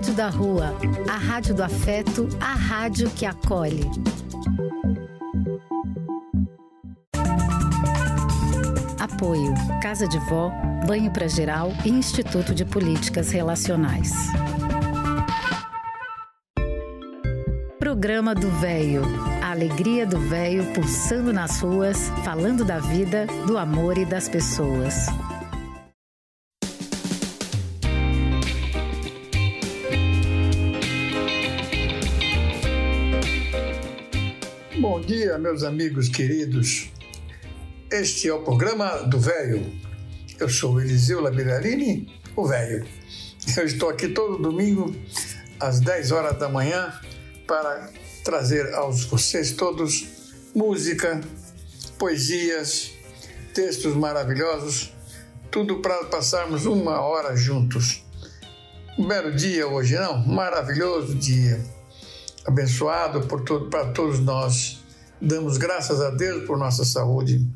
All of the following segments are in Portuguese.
Rádio da Rua, a rádio do afeto, a rádio que acolhe. Apoio: Casa de Vó, Banho para Geral e Instituto de Políticas Relacionais. Programa do Véio. A alegria do véio pulsando nas ruas, falando da vida, do amor e das pessoas. Dia, meus amigos queridos. Este é o programa do Velho. Eu sou Eliseu Labilarini, o Velho. Eu estou aqui todo domingo às 10 horas da manhã para trazer aos vocês todos música, poesias, textos maravilhosos, tudo para passarmos uma hora juntos. Um belo dia hoje, não? Maravilhoso dia. Abençoado por todo, para todos nós. Damos graças a Deus por nossa saúde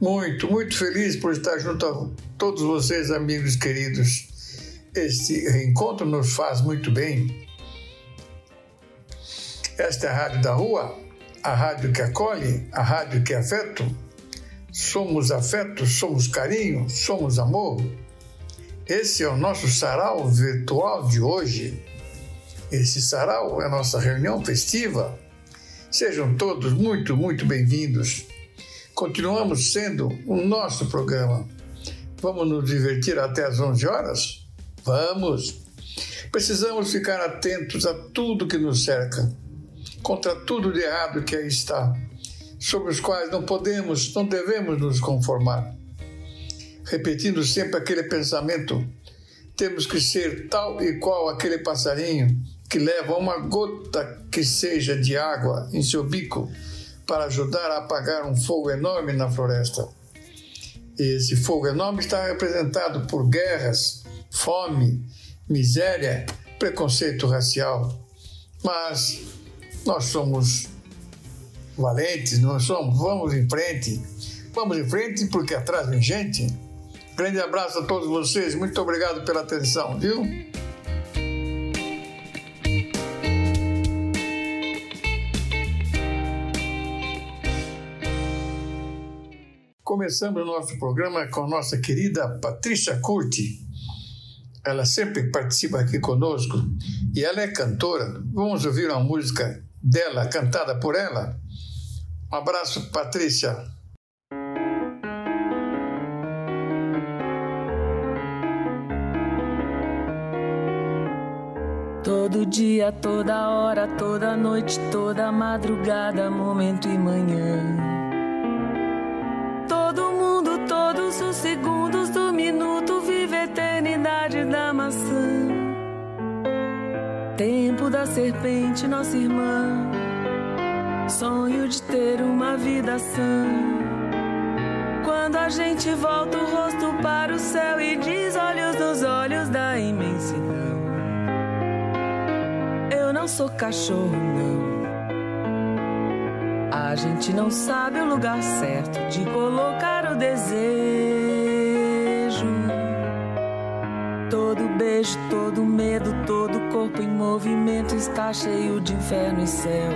muito, muito feliz por estar junto a todos vocês, amigos queridos. Este reencontro nos faz muito bem. Esta é a Rádio da Rua, a rádio que acolhe, a rádio que é afeto. Somos afeto, somos carinho, somos amor. Esse é o nosso sarau virtual de hoje. Esse sarau é a nossa reunião festiva. Sejam todos muito, muito bem-vindos. Continuamos sendo o nosso programa. Vamos nos divertir até às 11 horas? Vamos! Precisamos ficar atentos a tudo que nos cerca, contra tudo de errado que aí está, sobre os quais não podemos, não devemos nos conformar. Repetindo sempre aquele pensamento, temos que ser tal e qual aquele passarinho que leva uma gota que seja de água em seu bico para ajudar a apagar um fogo enorme na floresta. Esse fogo enorme está representado por guerras, fome, miséria, preconceito racial. Mas nós somos valentes, nós somos, vamos em frente. Vamos em frente porque atrás vem gente. Grande abraço a todos vocês, muito obrigado pela atenção, viu? Começamos o nosso programa com a nossa querida Patrícia Curti. Ela sempre participa aqui conosco e ela é cantora. Vamos ouvir uma música dela, cantada por ela. Um abraço, Patrícia. Todo dia, toda hora, toda noite, toda madrugada, momento e manhã. Serpente, nossa irmã. Sonho de ter uma vida sã. Quando a gente volta o rosto para o céu e diz olhos nos olhos da imensidão. Eu não sou cachorro, não. A gente não sabe o lugar certo de colocar o desejo. Todo beijo, todo medo, todo corpo em movimento está cheio de inferno e céu.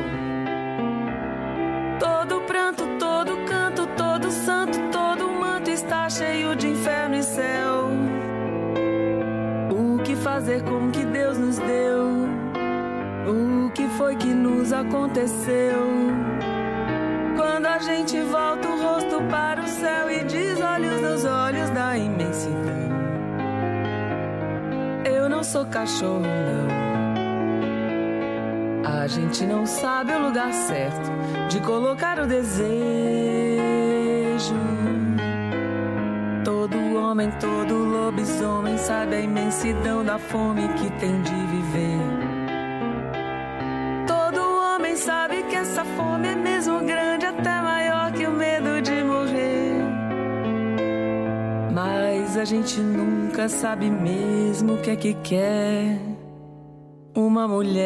Todo pranto, todo canto, todo santo, todo manto está cheio de inferno e céu. O que fazer com o que Deus nos deu? O que foi que nos aconteceu? Quando a gente volta o rosto para o céu e diz olhos nos olhos da imensidão não sou cachorro, não. A gente não sabe o lugar certo de colocar o desejo. Todo homem, todo lobisomem sabe a imensidão da fome que tem de viver. Todo homem sabe que essa fome é mesmo grande, a gente nunca sabe mesmo o que é que quer uma mulher.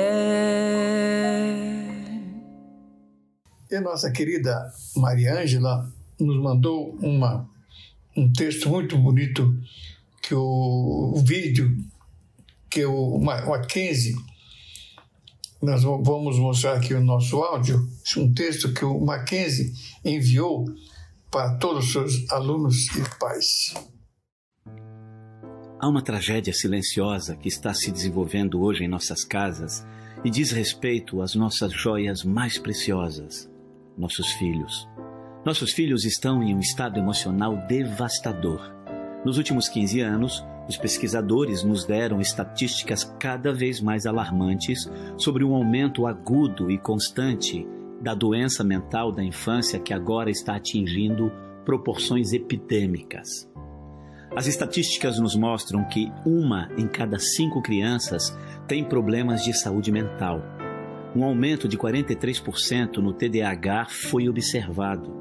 E nossa querida Maria Ângela nos mandou uma, um texto muito bonito que o, o vídeo que o Mackenzie, nós vamos mostrar aqui o nosso áudio, um texto que o Mackenzie enviou para todos os seus alunos e pais. Há uma tragédia silenciosa que está se desenvolvendo hoje em nossas casas e diz respeito às nossas joias mais preciosas, nossos filhos. Nossos filhos estão em um estado emocional devastador. Nos últimos 15 anos, os pesquisadores nos deram estatísticas cada vez mais alarmantes sobre um aumento agudo e constante da doença mental da infância que agora está atingindo proporções epidêmicas. As estatísticas nos mostram que uma em cada cinco crianças tem problemas de saúde mental. Um aumento de 43% no TDAH foi observado.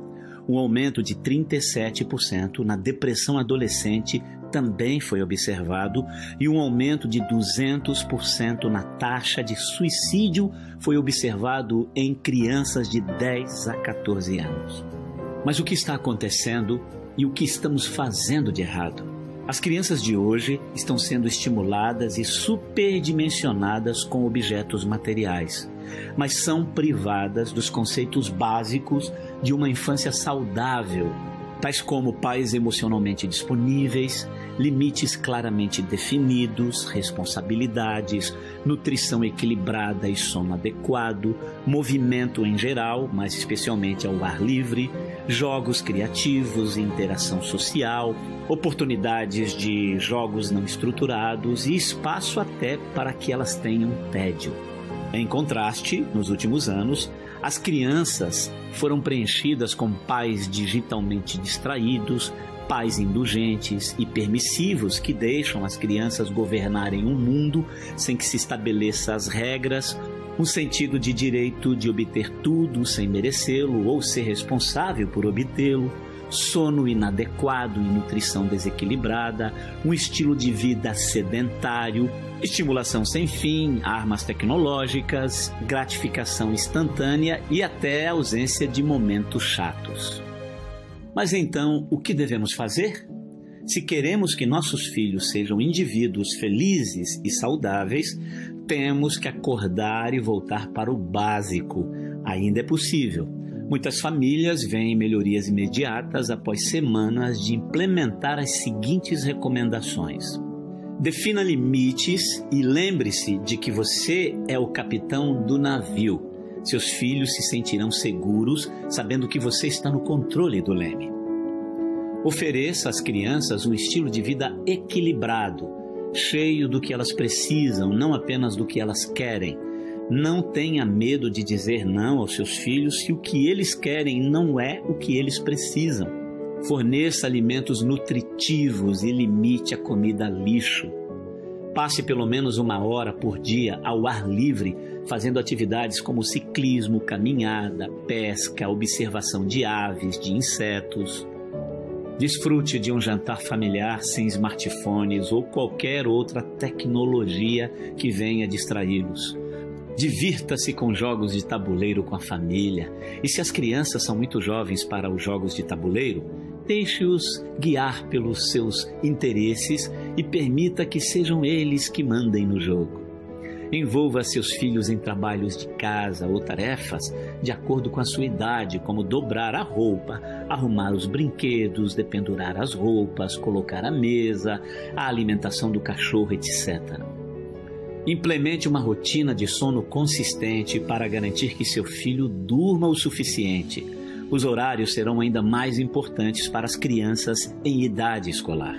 Um aumento de 37% na depressão adolescente também foi observado e um aumento de 200% na taxa de suicídio foi observado em crianças de 10 a 14 anos. Mas o que está acontecendo e o que estamos fazendo de errado? As crianças de hoje estão sendo estimuladas e superdimensionadas com objetos materiais, mas são privadas dos conceitos básicos de uma infância saudável tais como pais emocionalmente disponíveis, limites claramente definidos, responsabilidades, nutrição equilibrada e sono adequado, movimento em geral, mas especialmente ao ar livre, jogos criativos, interação social, oportunidades de jogos não estruturados e espaço até para que elas tenham tédio. Em contraste, nos últimos anos, as crianças foram preenchidas com pais digitalmente distraídos, pais indulgentes e permissivos que deixam as crianças governarem o um mundo sem que se estabeleça as regras, um sentido de direito de obter tudo sem merecê-lo ou ser responsável por obtê-lo, sono inadequado e nutrição desequilibrada, um estilo de vida sedentário, estimulação sem fim, armas tecnológicas, gratificação instantânea e até ausência de momentos chatos. Mas então, o que devemos fazer? Se queremos que nossos filhos sejam indivíduos felizes e saudáveis, temos que acordar e voltar para o básico. Ainda é possível Muitas famílias veem melhorias imediatas após semanas de implementar as seguintes recomendações. Defina limites e lembre-se de que você é o capitão do navio. Seus filhos se sentirão seguros sabendo que você está no controle do leme. Ofereça às crianças um estilo de vida equilibrado, cheio do que elas precisam, não apenas do que elas querem não tenha medo de dizer não aos seus filhos se o que eles querem não é o que eles precisam. Forneça alimentos nutritivos e limite a comida lixo. Passe pelo menos uma hora por dia ao ar livre, fazendo atividades como ciclismo, caminhada, pesca, observação de aves, de insetos. Desfrute de um jantar familiar sem smartphones ou qualquer outra tecnologia que venha distraí-los. Divirta-se com jogos de tabuleiro com a família. E se as crianças são muito jovens para os jogos de tabuleiro, deixe-os guiar pelos seus interesses e permita que sejam eles que mandem no jogo. Envolva seus filhos em trabalhos de casa ou tarefas de acordo com a sua idade, como dobrar a roupa, arrumar os brinquedos, dependurar as roupas, colocar a mesa, a alimentação do cachorro, etc. Implemente uma rotina de sono consistente para garantir que seu filho durma o suficiente. Os horários serão ainda mais importantes para as crianças em idade escolar.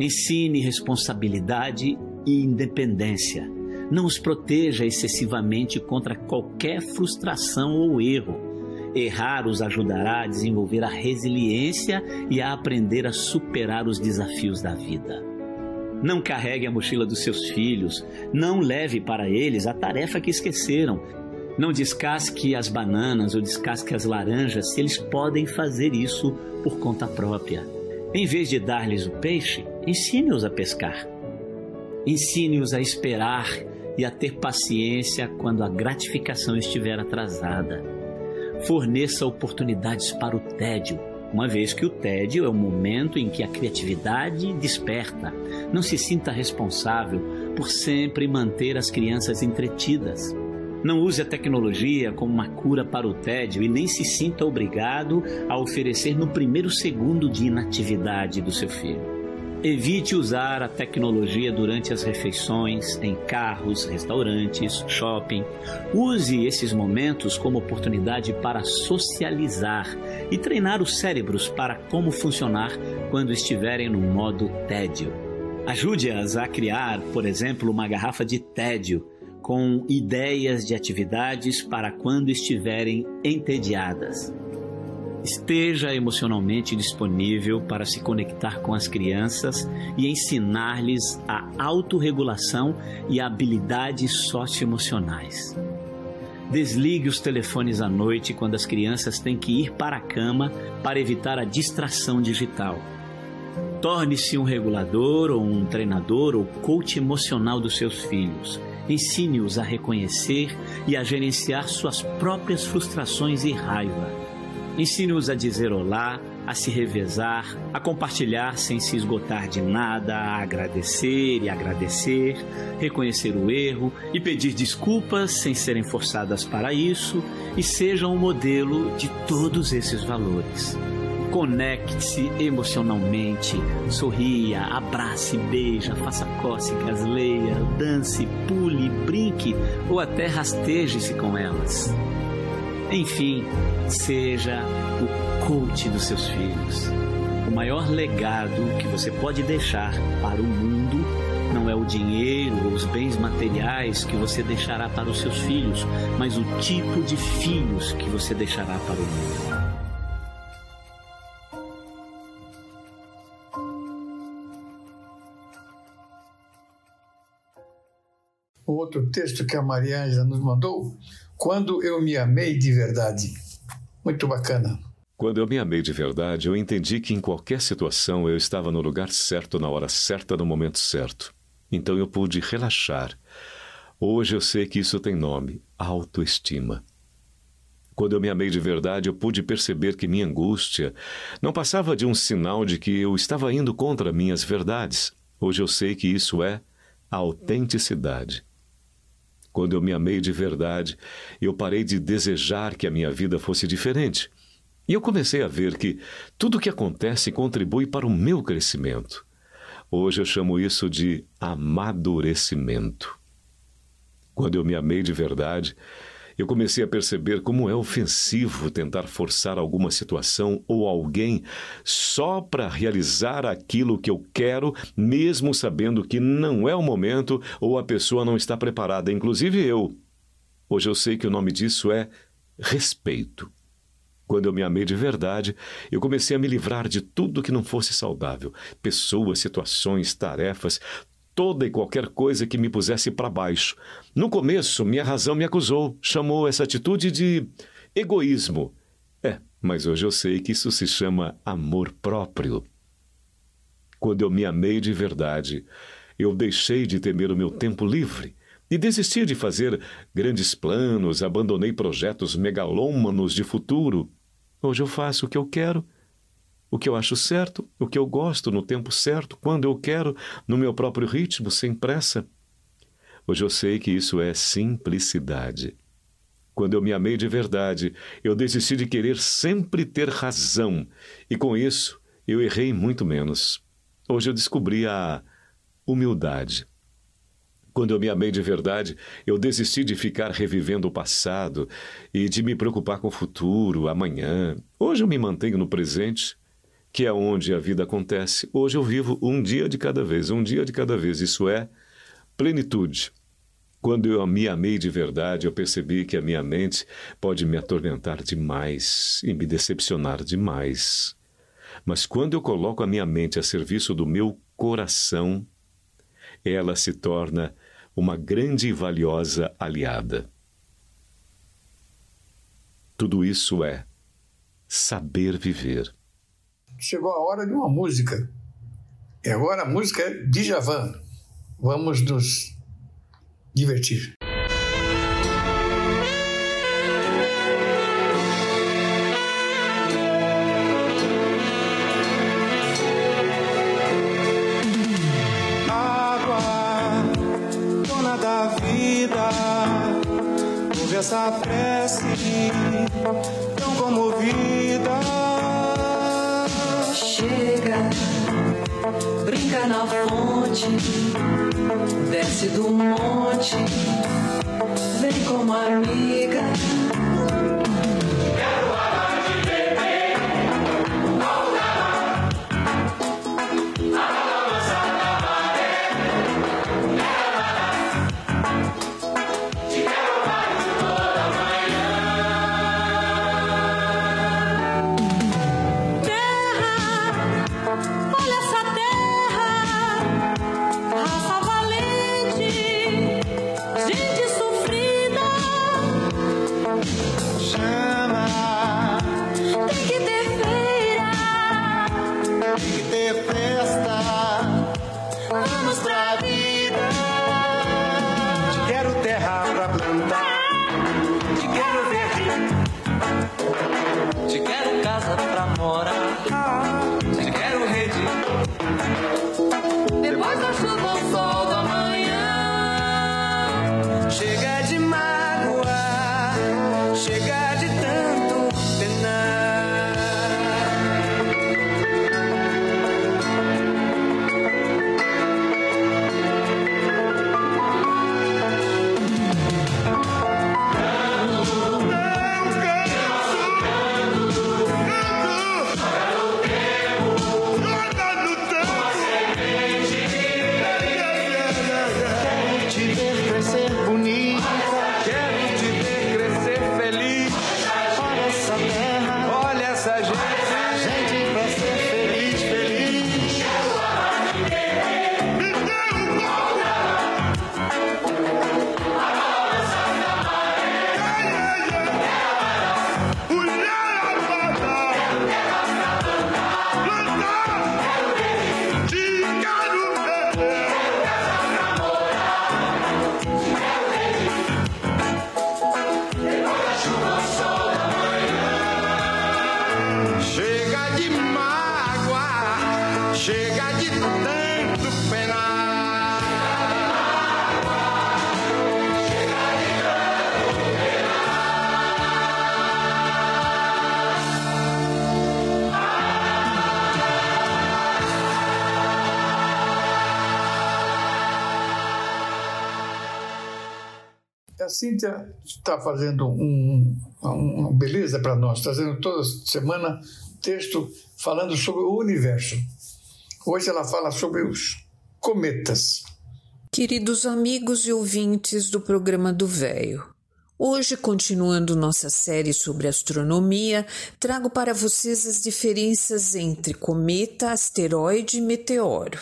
Ensine responsabilidade e independência. Não os proteja excessivamente contra qualquer frustração ou erro. Errar os ajudará a desenvolver a resiliência e a aprender a superar os desafios da vida. Não carregue a mochila dos seus filhos. Não leve para eles a tarefa que esqueceram. Não descasque as bananas ou descasque as laranjas se eles podem fazer isso por conta própria. Em vez de dar-lhes o peixe, ensine-os a pescar. Ensine-os a esperar e a ter paciência quando a gratificação estiver atrasada. Forneça oportunidades para o tédio uma vez que o tédio é o momento em que a criatividade desperta. Não se sinta responsável por sempre manter as crianças entretidas. Não use a tecnologia como uma cura para o tédio e nem se sinta obrigado a oferecer no primeiro segundo de inatividade do seu filho. Evite usar a tecnologia durante as refeições, em carros, restaurantes, shopping. Use esses momentos como oportunidade para socializar e treinar os cérebros para como funcionar quando estiverem no modo tédio. Ajude-as a criar, por exemplo, uma garrafa de tédio com ideias de atividades para quando estiverem entediadas. Esteja emocionalmente disponível para se conectar com as crianças e ensinar-lhes a autorregulação e habilidades socioemocionais. Desligue os telefones à noite quando as crianças têm que ir para a cama para evitar a distração digital. Torne-se um regulador ou um treinador ou coach emocional dos seus filhos. Ensine-os a reconhecer e a gerenciar suas próprias frustrações e raiva Ensine-os a dizer olá, a se revezar, a compartilhar sem se esgotar de nada, a agradecer e agradecer, reconhecer o erro e pedir desculpas sem serem forçadas para isso e sejam um modelo de todos esses valores. Conecte-se emocionalmente, sorria, abrace, beija, faça cócegas, leia, dance, pule, brinque ou até rasteje-se com elas. Enfim, seja o coach dos seus filhos. O maior legado que você pode deixar para o mundo não é o dinheiro ou os bens materiais que você deixará para os seus filhos, mas o tipo de filhos que você deixará para o mundo. Outro texto que a Maria Ângela nos mandou quando eu me amei de verdade. Muito bacana. Quando eu me amei de verdade, eu entendi que em qualquer situação eu estava no lugar certo, na hora certa, no momento certo. Então eu pude relaxar. Hoje eu sei que isso tem nome: autoestima. Quando eu me amei de verdade, eu pude perceber que minha angústia não passava de um sinal de que eu estava indo contra minhas verdades. Hoje eu sei que isso é autenticidade. Quando eu me amei de verdade, eu parei de desejar que a minha vida fosse diferente. E eu comecei a ver que tudo o que acontece contribui para o meu crescimento. Hoje eu chamo isso de amadurecimento. Quando eu me amei de verdade, eu comecei a perceber como é ofensivo tentar forçar alguma situação ou alguém só para realizar aquilo que eu quero, mesmo sabendo que não é o momento ou a pessoa não está preparada, inclusive eu. Hoje eu sei que o nome disso é respeito. Quando eu me amei de verdade, eu comecei a me livrar de tudo que não fosse saudável: pessoas, situações, tarefas, toda e qualquer coisa que me pusesse para baixo. No começo, minha razão me acusou, chamou essa atitude de egoísmo. É, mas hoje eu sei que isso se chama amor próprio. Quando eu me amei de verdade, eu deixei de temer o meu tempo livre e desisti de fazer grandes planos, abandonei projetos megalômanos de futuro. Hoje eu faço o que eu quero o que eu acho certo, o que eu gosto no tempo certo, quando eu quero, no meu próprio ritmo, sem pressa. Hoje eu sei que isso é simplicidade. Quando eu me amei de verdade, eu desisti de querer sempre ter razão, e com isso eu errei muito menos. Hoje eu descobri a humildade. Quando eu me amei de verdade, eu desisti de ficar revivendo o passado e de me preocupar com o futuro, amanhã. Hoje eu me mantenho no presente que é onde a vida acontece. Hoje eu vivo um dia de cada vez, um dia de cada vez. Isso é plenitude. Quando eu me amei de verdade, eu percebi que a minha mente pode me atormentar demais e me decepcionar demais. Mas quando eu coloco a minha mente a serviço do meu coração, ela se torna uma grande e valiosa aliada. Tudo isso é saber viver chegou a hora de uma música. E agora a música é de Javan. Vamos nos divertir. Água, dona da vida, ouve essa prece tão comovida. Chega, brinca na fonte, desce do monte, vem como amiga. Cíntia está fazendo um, uma beleza para nós, trazendo toda semana texto falando sobre o universo. Hoje ela fala sobre os cometas. Queridos amigos e ouvintes do programa do Véio, hoje, continuando nossa série sobre astronomia, trago para vocês as diferenças entre cometa, asteroide e meteoro.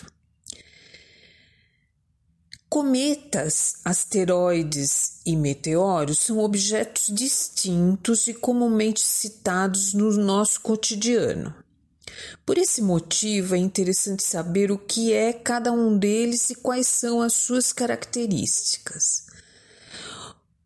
Cometas, asteroides e meteoros são objetos distintos e comumente citados no nosso cotidiano. Por esse motivo, é interessante saber o que é cada um deles e quais são as suas características.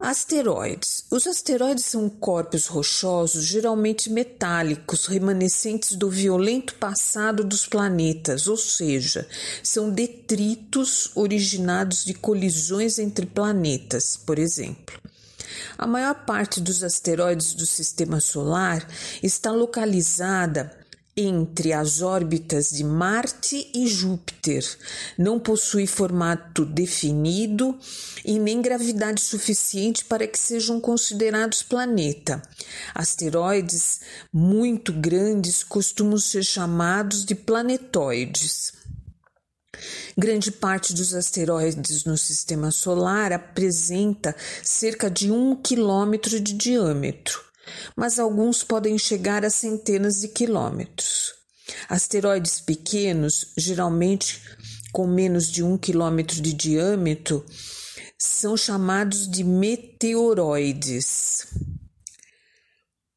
Asteroides. Os asteroides são corpos rochosos, geralmente metálicos, remanescentes do violento passado dos planetas, ou seja, são detritos originados de colisões entre planetas, por exemplo. A maior parte dos asteroides do sistema solar está localizada entre as órbitas de Marte e Júpiter. Não possui formato definido e nem gravidade suficiente para que sejam considerados planeta. Asteroides muito grandes costumam ser chamados de planetoides. Grande parte dos asteroides no sistema solar apresenta cerca de um quilômetro de diâmetro mas alguns podem chegar a centenas de quilômetros. Asteroides pequenos, geralmente com menos de um quilômetro de diâmetro, são chamados de meteoroides.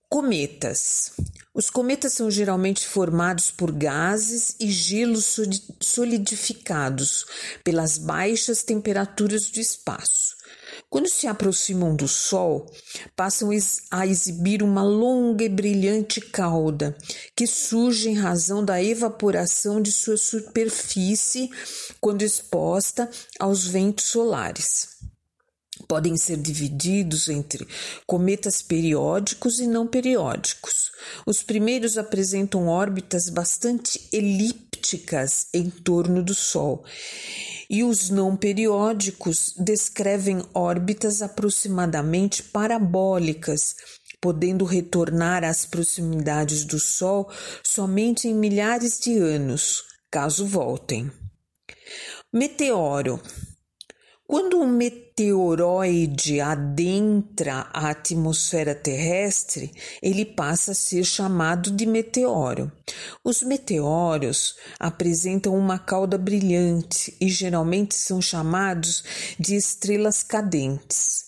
Cometas. Os cometas são geralmente formados por gases e gelos solidificados pelas baixas temperaturas do espaço. Quando se aproximam do Sol, passam a exibir uma longa e brilhante cauda, que surge em razão da evaporação de sua superfície quando exposta aos ventos solares. podem ser divididos entre cometas periódicos e não periódicos. Os primeiros apresentam órbitas bastante elípticas em torno do Sol, e os não periódicos descrevem órbitas aproximadamente parabólicas, podendo retornar às proximidades do Sol somente em milhares de anos, caso voltem. Meteoro quando um meteoroide adentra a atmosfera terrestre, ele passa a ser chamado de meteoro. Os meteoros apresentam uma cauda brilhante e geralmente são chamados de estrelas cadentes.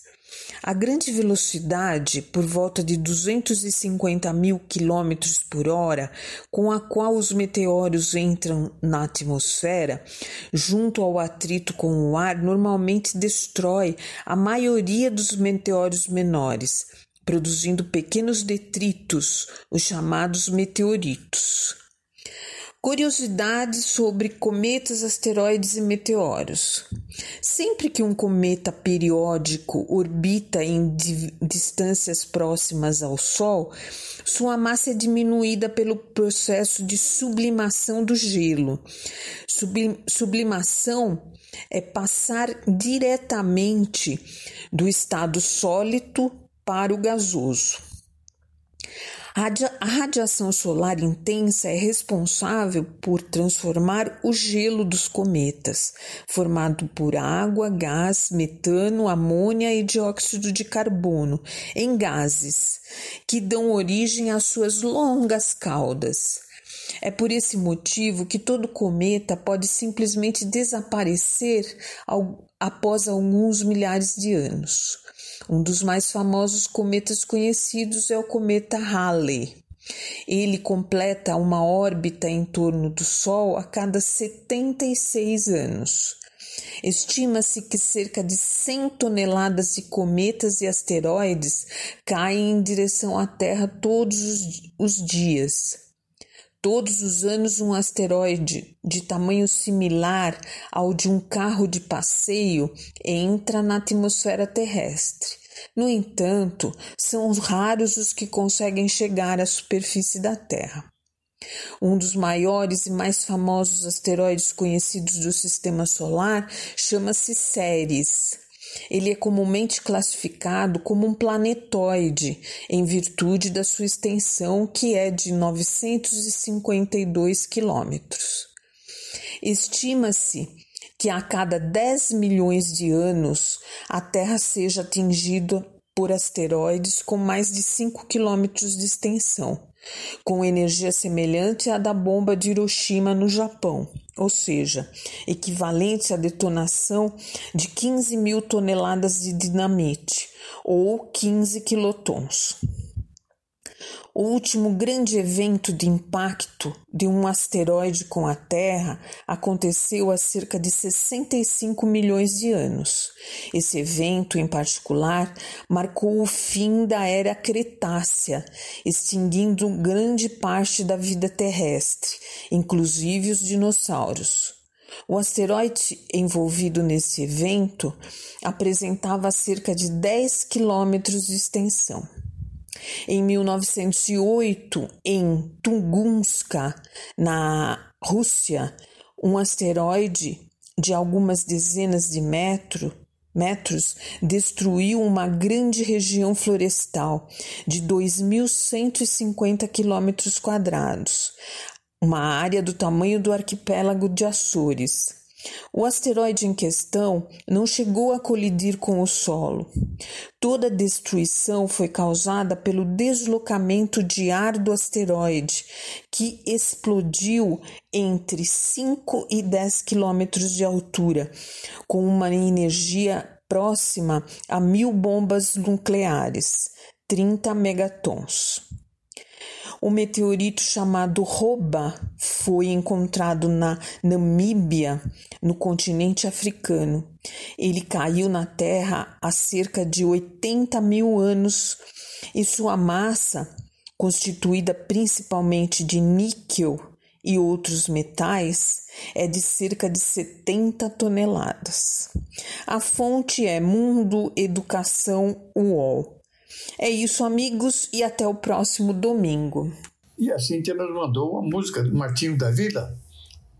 A grande velocidade, por volta de 250 mil quilômetros por hora, com a qual os meteoros entram na atmosfera, junto ao atrito com o ar, normalmente destrói a maioria dos meteoros menores, produzindo pequenos detritos, os chamados meteoritos. Curiosidades sobre cometas, asteroides e meteoros. Sempre que um cometa periódico orbita em distâncias próximas ao Sol, sua massa é diminuída pelo processo de sublimação do gelo. sublimação é passar diretamente do estado sólido para o gasoso. A radiação solar intensa é responsável por transformar o gelo dos cometas, formado por água, gás, metano, amônia e dióxido de carbono, em gases, que dão origem às suas longas caudas. É por esse motivo que todo cometa pode simplesmente desaparecer após alguns milhares de anos. Um dos mais famosos cometas conhecidos é o cometa Halley. Ele completa uma órbita em torno do Sol a cada 76 anos. Estima-se que cerca de 100 toneladas de cometas e asteroides caem em direção à Terra todos os, dias. Todos os anos, um asteroide de tamanho similar ao de um carro de passeio entra na atmosfera terrestre. No entanto, são raros os que conseguem chegar à superfície da Terra. Um dos maiores e mais famosos asteroides conhecidos do sistema solar chama-se Ceres. Ele é comumente classificado como um planetoide, em virtude da sua extensão, que é de 952 quilômetros. Estima-se que a cada 10 milhões de anos a Terra seja atingida por asteroides com mais de 5 quilômetros de extensão, com energia semelhante à da bomba de Hiroshima no Japão, ou seja, equivalente à detonação de 15 mil toneladas de dinamite ou 15 quilotons. O último grande evento de impacto de um asteroide com a Terra aconteceu há cerca de 65 milhões de anos. Esse evento, em particular, marcou o fim da era Cretácea, extinguindo grande parte da vida terrestre, inclusive os dinossauros. O asteroide envolvido nesse evento apresentava cerca de 10 quilômetros de extensão. Em 1908, em Tunguska, na Rússia, um asteroide de algumas dezenas de metro, metros destruiu uma grande região florestal de 2.150 quilômetros quadrados, uma área do tamanho do arquipélago de Açores. O asteroide em questão não chegou a colidir com o solo. Toda a destruição foi causada pelo deslocamento de ar do asteroide, que explodiu entre 5 e 10 quilômetros de altura, com uma energia próxima a mil bombas nucleares, 30 megatons. O meteorito chamado Roba foi encontrado na Namíbia, no continente africano. Ele caiu na Terra há cerca de 80 mil anos e sua massa, constituída principalmente de níquel e outros metais é de cerca de 70 toneladas. A fonte é Mundo Educação UOL. É isso, amigos, e até o próximo domingo. E a Cintia nos mandou uma música do Martinho da Vila,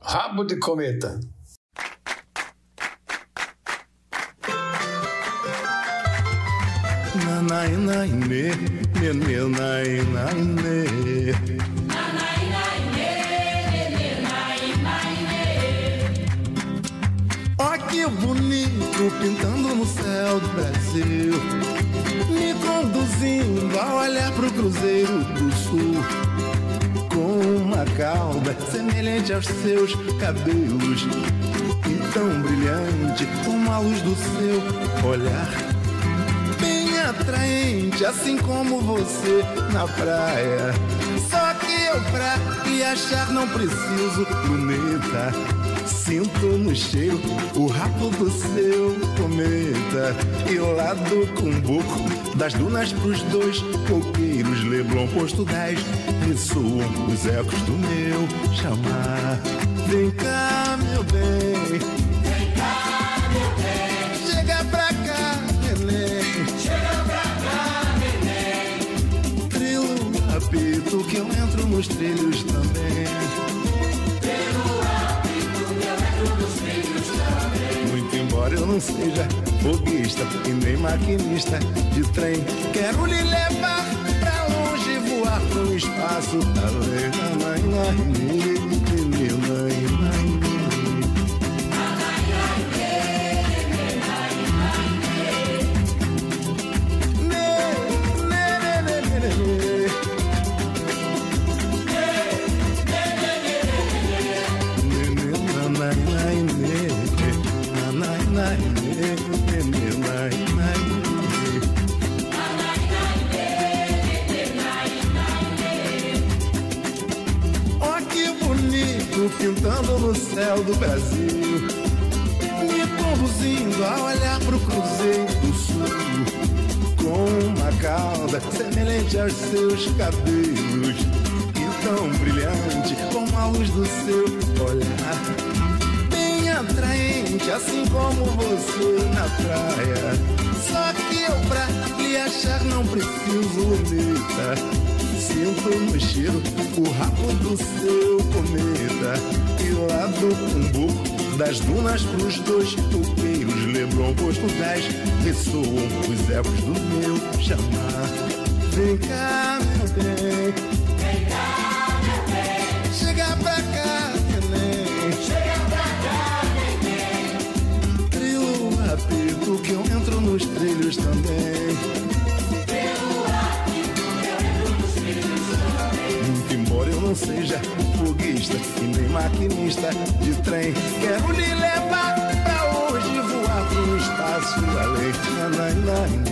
Rabo de Cometa. Nanai, nai, ne, ne, ne, nai, nai, ne. que bonito pintando no céu do Brasil, conduzindo a olhar pro Cruzeiro do Sul, com uma cauda semelhante aos seus cabelos, e tão brilhante como a luz do seu olhar. Bem atraente, assim como você na praia. Só que eu pra lhe achar não preciso luneta Sinto no cheiro o rabo do seu cometa E lá do cumbuco das dunas pros dois coqueiros Leblon posto 10 ressoam os ecos do meu chamar Vem cá, meu bem. Vem cá, meu bem. Chega pra cá, neném. Chega pra cá, neném. Trilo, apito que eu entro nos trilhos seja foguista e nem maquinista de trem. Quero lhe levar pra longe, voar pro espaço. Pintando no céu do Brasil, me conduzindo a olhar pro Cruzeiro do Sul, com uma cauda semelhante aos seus cabelos, e tão brilhante como a luz do seu olhar, bem atraente, assim como você na praia. Só que eu pra lhe achar não preciso luneta Sinto no cheiro o rabo do seu cometa E lá do cumbuco das dunas pros dois toqueiros Leblon posto 10 ressoam os ecos do meu chamar. Vem cá, meu bem e nem maquinista de trem. Quero lhe levar pra hoje voar pro espaço além. Nanai,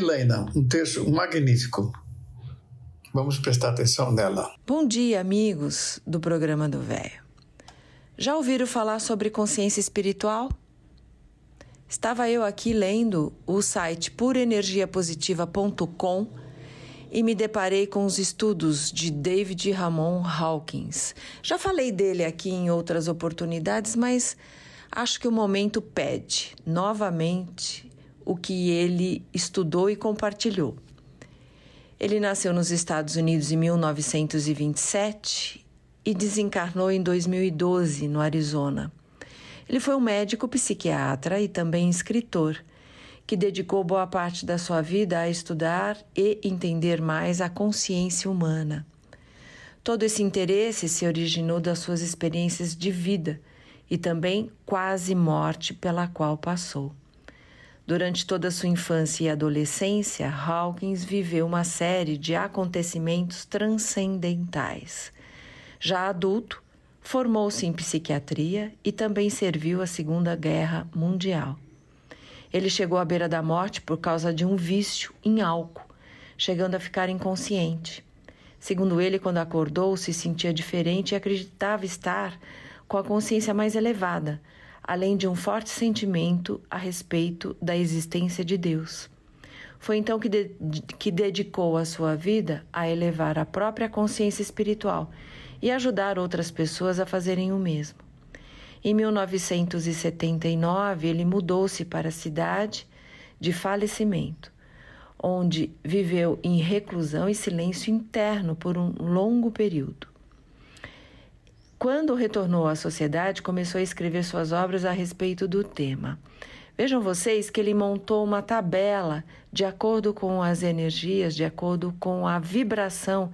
Helena, um texto magnífico. Vamos prestar atenção nela. Bom dia, amigos do programa do Véio. Já ouviram falar sobre consciência espiritual? Estava eu aqui lendo o site purenergiapositiva.com e me deparei com os estudos de David Ramon Hawkins. Já falei dele aqui em outras oportunidades, mas acho que o momento pede novamente o que ele estudou e compartilhou. Ele nasceu nos Estados Unidos em 1927 e desencarnou em 2012 no Arizona. Ele foi um médico psiquiatra e também escritor, que dedicou boa parte da sua vida a estudar e entender mais a consciência humana. Todo esse interesse se originou das suas experiências de vida e também quase morte pela qual passou. Durante toda sua infância e adolescência, Hawkins viveu uma série de acontecimentos transcendentais. Já adulto, formou-se em psiquiatria e também serviu a Segunda Guerra Mundial. Ele chegou à beira da morte por causa de um vício em álcool, chegando a ficar inconsciente. Segundo ele, quando acordou, se sentia diferente e acreditava estar com a consciência mais elevada, além de um forte sentimento a respeito da existência de Deus. Foi então que, de, que dedicou a sua vida a elevar a própria consciência espiritual e ajudar outras pessoas a fazerem o mesmo. Em 1979, ele mudou-se para a cidade de falecimento, onde viveu em reclusão e silêncio interno por um longo período. Quando retornou à sociedade, começou a escrever suas obras a respeito do tema. Vejam vocês que ele montou uma tabela de acordo com as energias, de acordo com a vibração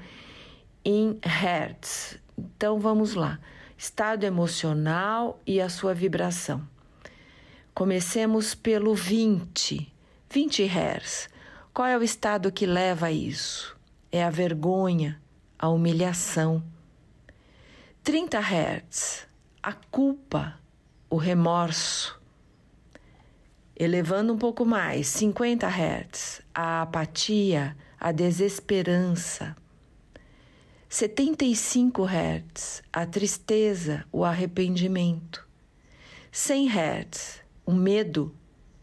em hertz. Então vamos lá estado emocional e a sua vibração. Comecemos pelo 20, 20 Hz. Qual é o estado que leva a isso? É a vergonha, a humilhação. 30 Hz, a culpa, o remorso. Elevando um pouco mais, 50 Hz, a apatia, a desesperança. 75 Hz, a tristeza, o arrependimento. 100 Hz, o medo,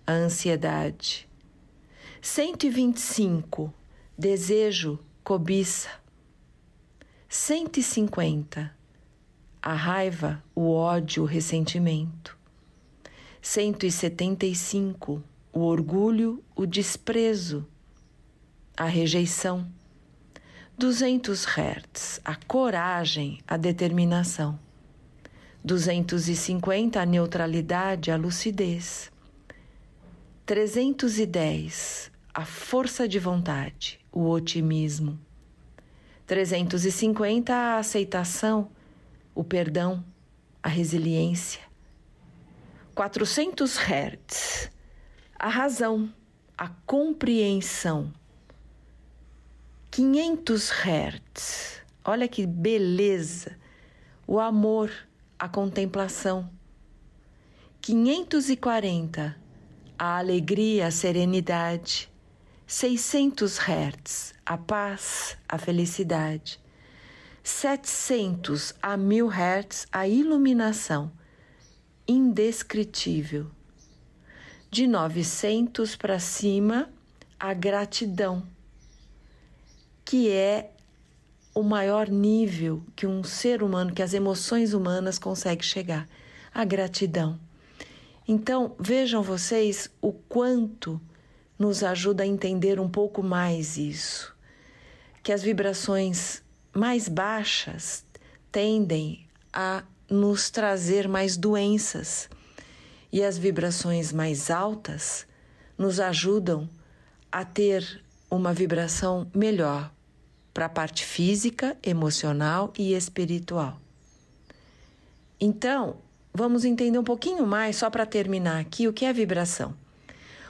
a ansiedade. 125, desejo, cobiça. 150, a raiva, o ódio, o ressentimento. 175, o orgulho, o desprezo, a rejeição. 200 Hz, a coragem, a determinação. 250, a neutralidade, a lucidez. 310, a força de vontade, o otimismo. 350, a aceitação, o perdão, a resiliência. 400 Hz, a razão, a compreensão 500 Hz. Olha que beleza! O amor, a contemplação. 540 a alegria, a serenidade. 600 Hz a paz, a felicidade. 700 a 1000 Hz a iluminação, indescritível. De 900 para cima, a gratidão que é o maior nível que um ser humano, que as emoções humanas conseguem chegar, a gratidão. Então, vejam vocês o quanto nos ajuda a entender um pouco mais isso. Que as vibrações mais baixas tendem a nos trazer mais doenças e as vibrações mais altas nos ajudam a ter uma vibração melhor para a parte física, emocional e espiritual. Então, vamos entender um pouquinho mais, só para terminar aqui, o que é vibração.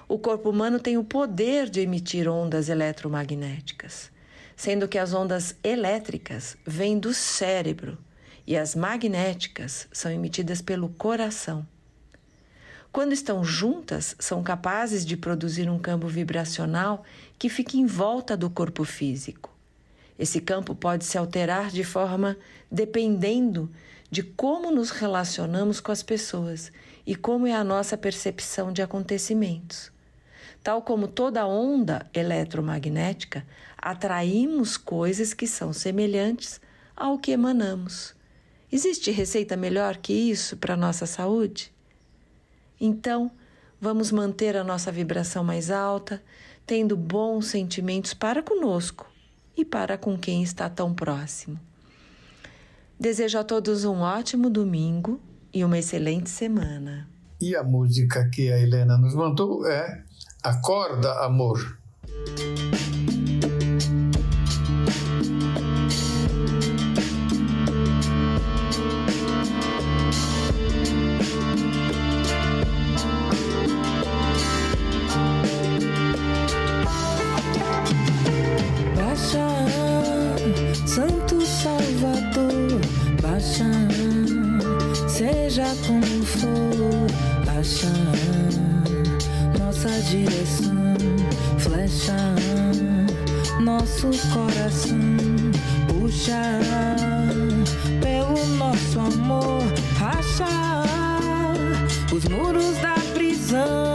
O corpo humano tem o poder de emitir ondas eletromagnéticas, sendo que as ondas elétricas vêm do cérebro e as magnéticas são emitidas pelo coração. Quando estão juntas, são capazes de produzir um campo vibracional que fica em volta do corpo físico. Esse campo pode se alterar de forma dependendo de como nos relacionamos com as pessoas e como é a nossa percepção de acontecimentos. Tal como toda onda eletromagnética, atraímos coisas que são semelhantes ao que emanamos. Existe receita melhor que isso para a nossa saúde? Então, vamos manter a nossa vibração mais alta, tendo bons sentimentos para conosco e para com quem está tão próximo. Desejo a todos um ótimo domingo e uma excelente semana. E a música que a Helena nos mandou é Acorda, amor. Baixa, seja como for, baixa direção, flecha, nosso coração puxa pelo nosso amor, racha os muros da prisão.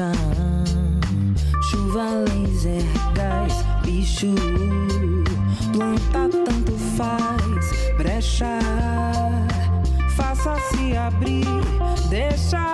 chão. Chuva, laser, gás, bicho. Planta tanto faz, brecha. Faça se abrir, deixa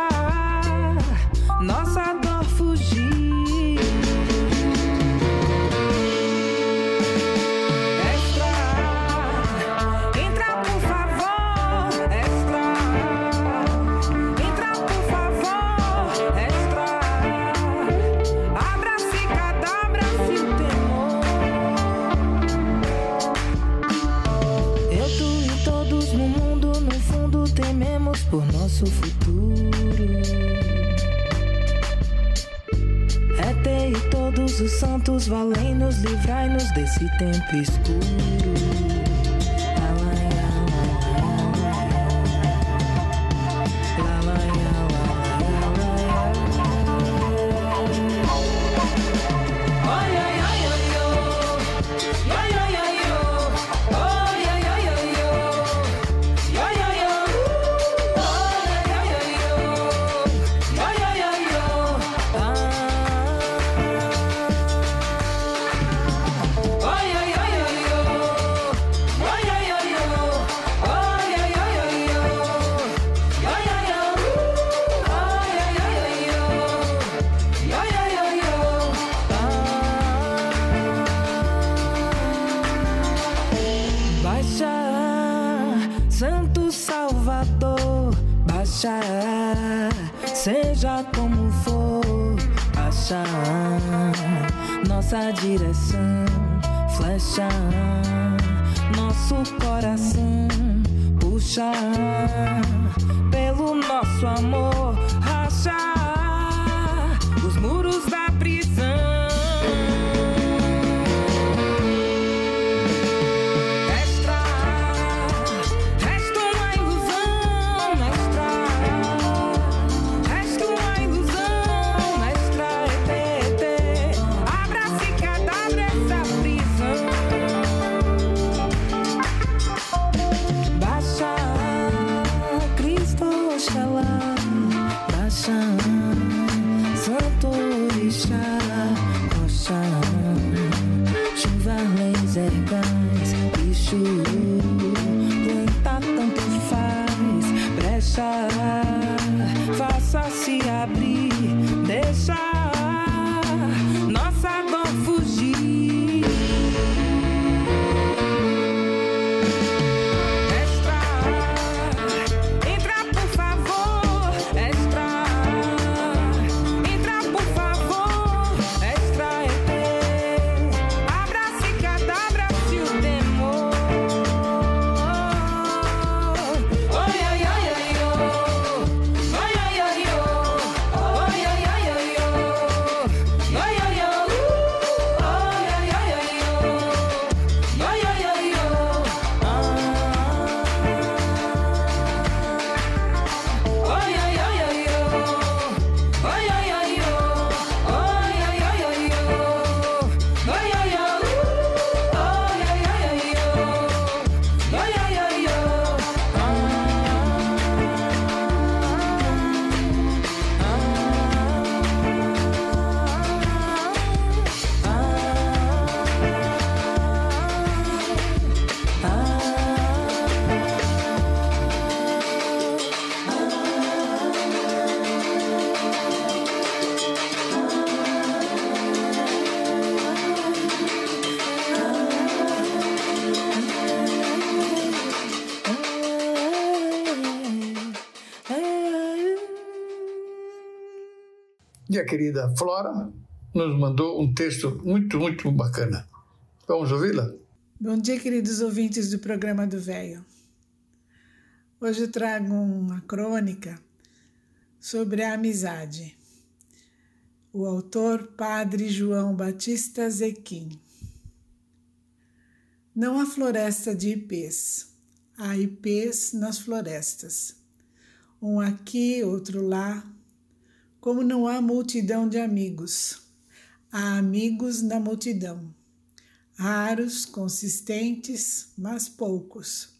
tempo escuro. Querida Flora nos mandou um texto muito, muito bacana. Vamos ouvi-la? Bom dia, queridos ouvintes do programa do Velho. Hoje eu trago uma crônica sobre a amizade. O autor, Padre João Batista Zequim. Não há floresta de ipês, há ipês nas florestas. Um aqui, outro lá, como não há multidão de amigos, há amigos na multidão. Raros, consistentes, mas poucos.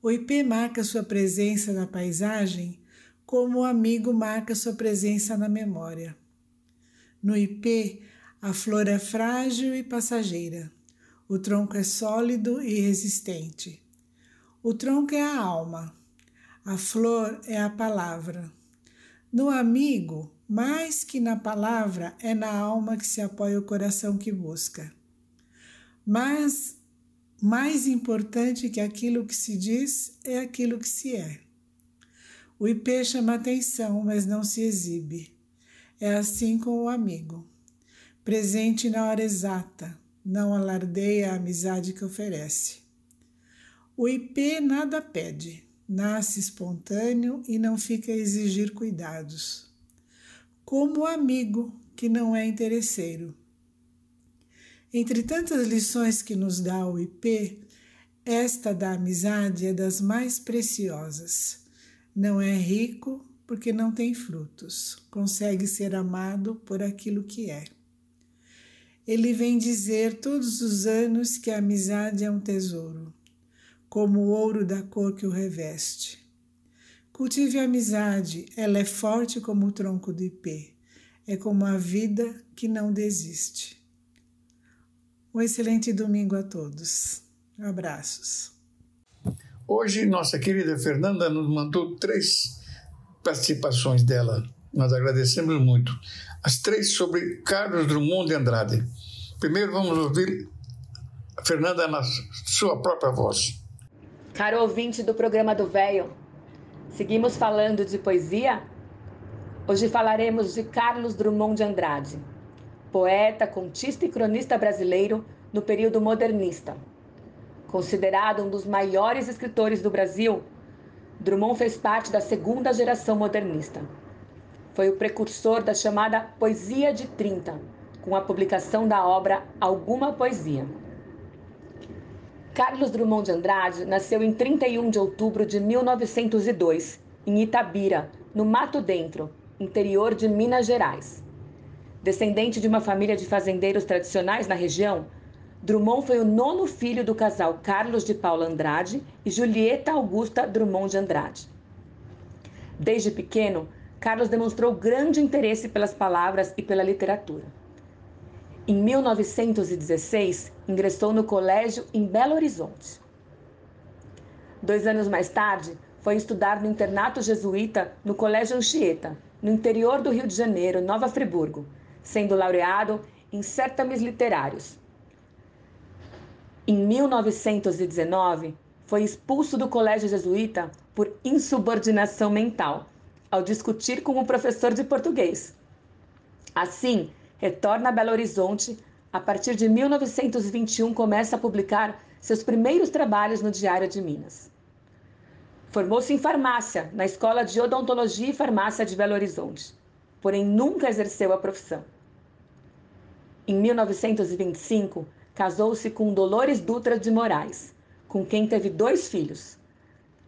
O IP marca sua presença na paisagem como o amigo marca sua presença na memória. No IP, a flor é frágil e passageira. O tronco é sólido e resistente. O tronco é a alma. A flor é a palavra. No amigo, mais que na palavra, é na alma que se apoia o coração que busca. Mas mais importante que aquilo que se diz é aquilo que se é. O IP chama atenção, mas não se exibe. É assim com o amigo. Presente na hora exata, não alardeia a amizade que oferece. O IP nada pede, nasce espontâneo e não fica a exigir cuidados. Como o amigo que não é interesseiro. Entre tantas lições que nos dá o IP, esta da amizade é das mais preciosas. Não é rico porque não tem frutos, consegue ser amado por aquilo que é. Ele vem dizer todos os anos que a amizade é um tesouro, como o ouro da cor que o reveste. Cultive a amizade, ela é forte como o tronco do ipê, é como a vida que não desiste. Um excelente domingo a todos. Abraços. Hoje, nossa querida Fernanda nos mandou três participações dela. Nós agradecemos muito. As três sobre Carlos Drummond de Andrade. Primeiro, vamos ouvir Fernanda na sua própria voz. Caro ouvinte do programa do Véio, seguimos falando de poesia? Hoje falaremos de Carlos Drummond de Andrade, poeta, contista e cronista brasileiro no período modernista. Considerado um dos maiores escritores do Brasil, Drummond fez parte da segunda geração modernista. Foi o precursor da chamada Poesia de 30, com a publicação da obra Alguma Poesia. Carlos Drummond de Andrade nasceu em 31 de outubro de 1902, em Itabira, no Mato Dentro, interior de Minas Gerais. Descendente de uma família de fazendeiros tradicionais na região, Drummond foi o nono filho do casal Carlos de Paula Andrade e Julieta Augusta Drummond de Andrade. Desde pequeno, Carlos demonstrou grande interesse pelas palavras e pela literatura. Em 1916, ingressou no colégio em Belo Horizonte. Dois anos mais tarde, foi estudar no internato jesuíta no Colégio Anchieta, no interior do Rio de Janeiro, Nova Friburgo, sendo laureado em certames literários, em 1919, foi expulso do colégio jesuíta por insubordinação mental, ao discutir com o professor de português. Assim, retorna a Belo Horizonte. A partir de 1921, começa a publicar seus primeiros trabalhos no Diário de Minas. Formou-se em farmácia na Escola de Odontologia e Farmácia de Belo Horizonte, porém nunca exerceu a profissão. Em 1925, casou-se com Dolores Dutra de Moraes, com quem teve dois filhos.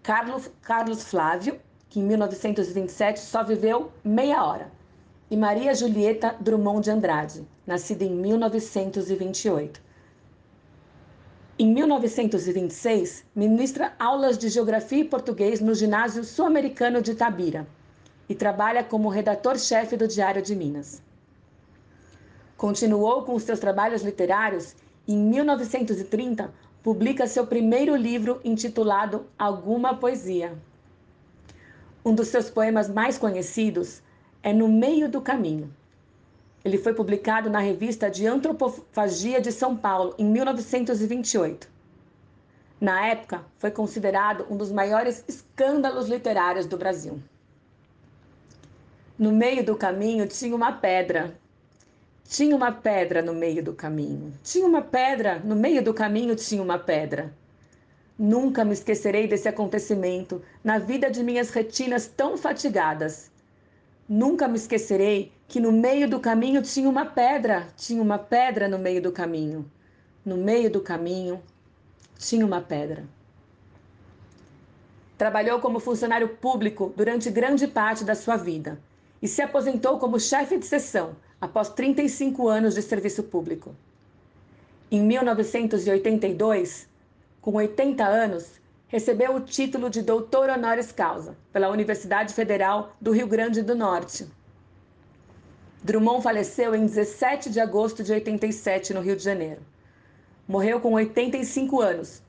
Carlos, Carlos Flávio, que em 1927 só viveu meia hora, e Maria Julieta Drummond de Andrade, nascida em 1928. Em 1926, ministra aulas de Geografia e Português no Ginásio Sul-Americano de Tabira e trabalha como redator-chefe do Diário de Minas. Continuou com os seus trabalhos literários em 1930, publica seu primeiro livro intitulado Alguma Poesia. Um dos seus poemas mais conhecidos é No Meio do Caminho. Ele foi publicado na revista de Antropofagia de São Paulo em 1928. Na época, foi considerado um dos maiores escândalos literários do Brasil. No meio do caminho tinha uma pedra. Tinha uma pedra no meio do caminho. Tinha uma pedra, no meio do caminho tinha uma pedra. Nunca me esquecerei desse acontecimento na vida de minhas retinas tão fatigadas. Nunca me esquecerei que no meio do caminho tinha uma pedra, tinha uma pedra no meio do caminho. No meio do caminho tinha uma pedra. Trabalhou como funcionário público durante grande parte da sua vida e se aposentou como chefe de seção após 35 anos de serviço público. Em 1982, com 80 anos, recebeu o título de doutor honoris causa pela Universidade Federal do Rio Grande do Norte. Drummond faleceu em 17 de agosto de 87 no Rio de Janeiro. Morreu com 85 anos,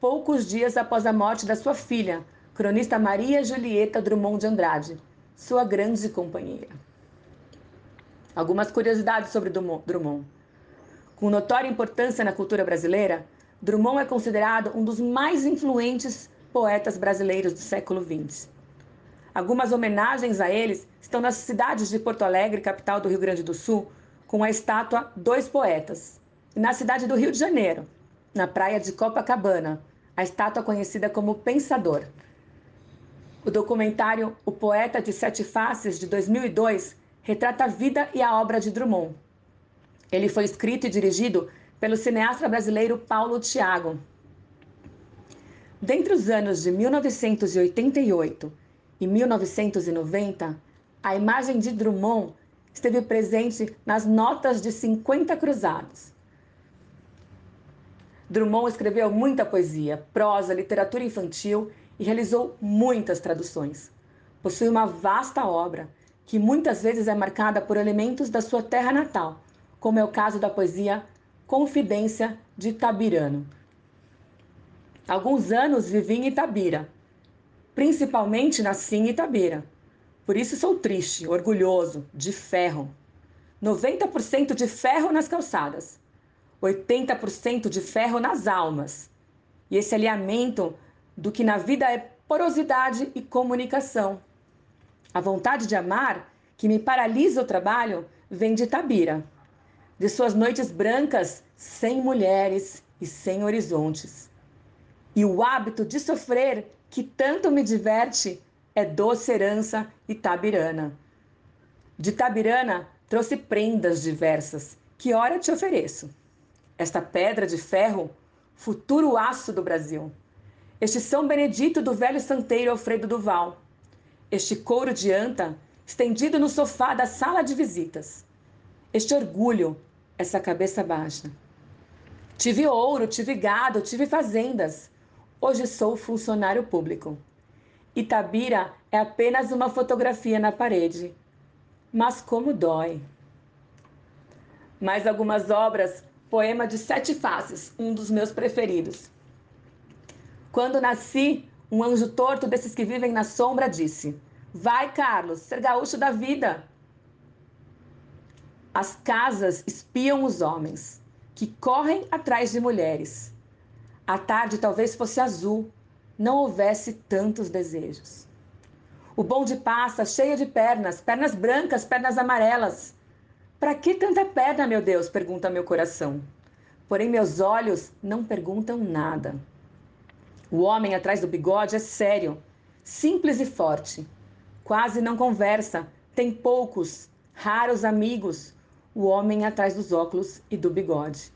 poucos dias após a morte da sua filha, cronista Maria Julieta Drummond de Andrade, sua grande companheira. Algumas curiosidades sobre Drummond. Com notória importância na cultura brasileira, Drummond é considerado um dos mais influentes poetas brasileiros do século XX. Algumas homenagens a eles estão nas cidades de Porto Alegre, capital do Rio Grande do Sul, com a estátua Dois Poetas, e na cidade do Rio de Janeiro, na praia de Copacabana, a estátua conhecida como Pensador. O documentário O Poeta de Sete Faces, de 2002, retrata a vida e a obra de Drummond. Ele foi escrito e dirigido pelo cineasta brasileiro Paulo Thiago. Dentre os anos de 1988 e 1990, a imagem de Drummond esteve presente nas notas de 50 cruzados. Drummond escreveu muita poesia, prosa, literatura infantil e realizou muitas traduções. Possui uma vasta obra que muitas vezes é marcada por elementos da sua terra natal, como é o caso da poesia Confidência de Itabirano. Alguns anos vivi em Itabira, principalmente nasci em Itabira. Por isso sou triste, orgulhoso, de ferro. 90% de ferro nas calçadas, 80% de ferro nas almas. E esse alinhamento do que na vida é porosidade e comunicação. A vontade de amar, que me paralisa o trabalho, vem de Itabira de suas noites brancas sem mulheres e sem horizontes. E o hábito de sofrer, que tanto me diverte, é doce herança itabirana. De Tabirana trouxe prendas diversas, que ora te ofereço. Esta pedra de ferro, futuro aço do Brasil. Este São Benedito do velho santeiro Alfredo Duval. Este couro de anta, estendido no sofá da sala de visitas este orgulho, essa cabeça baixa. Tive ouro, tive gado, tive fazendas. Hoje sou funcionário público. Itabira é apenas uma fotografia na parede. Mas como dói. Mais algumas obras, poema de sete faces, um dos meus preferidos. Quando nasci, um anjo torto desses que vivem na sombra disse: Vai, Carlos, ser gaúcho da vida. As casas espiam os homens, que correm atrás de mulheres. A tarde talvez fosse azul, não houvesse tantos desejos. O bonde passa cheio de pernas, pernas brancas, pernas amarelas. Para que tanta perna, meu Deus? pergunta meu coração. Porém, meus olhos não perguntam nada. O homem atrás do bigode é sério, simples e forte. Quase não conversa, tem poucos, raros amigos, o homem atrás dos óculos e do bigode.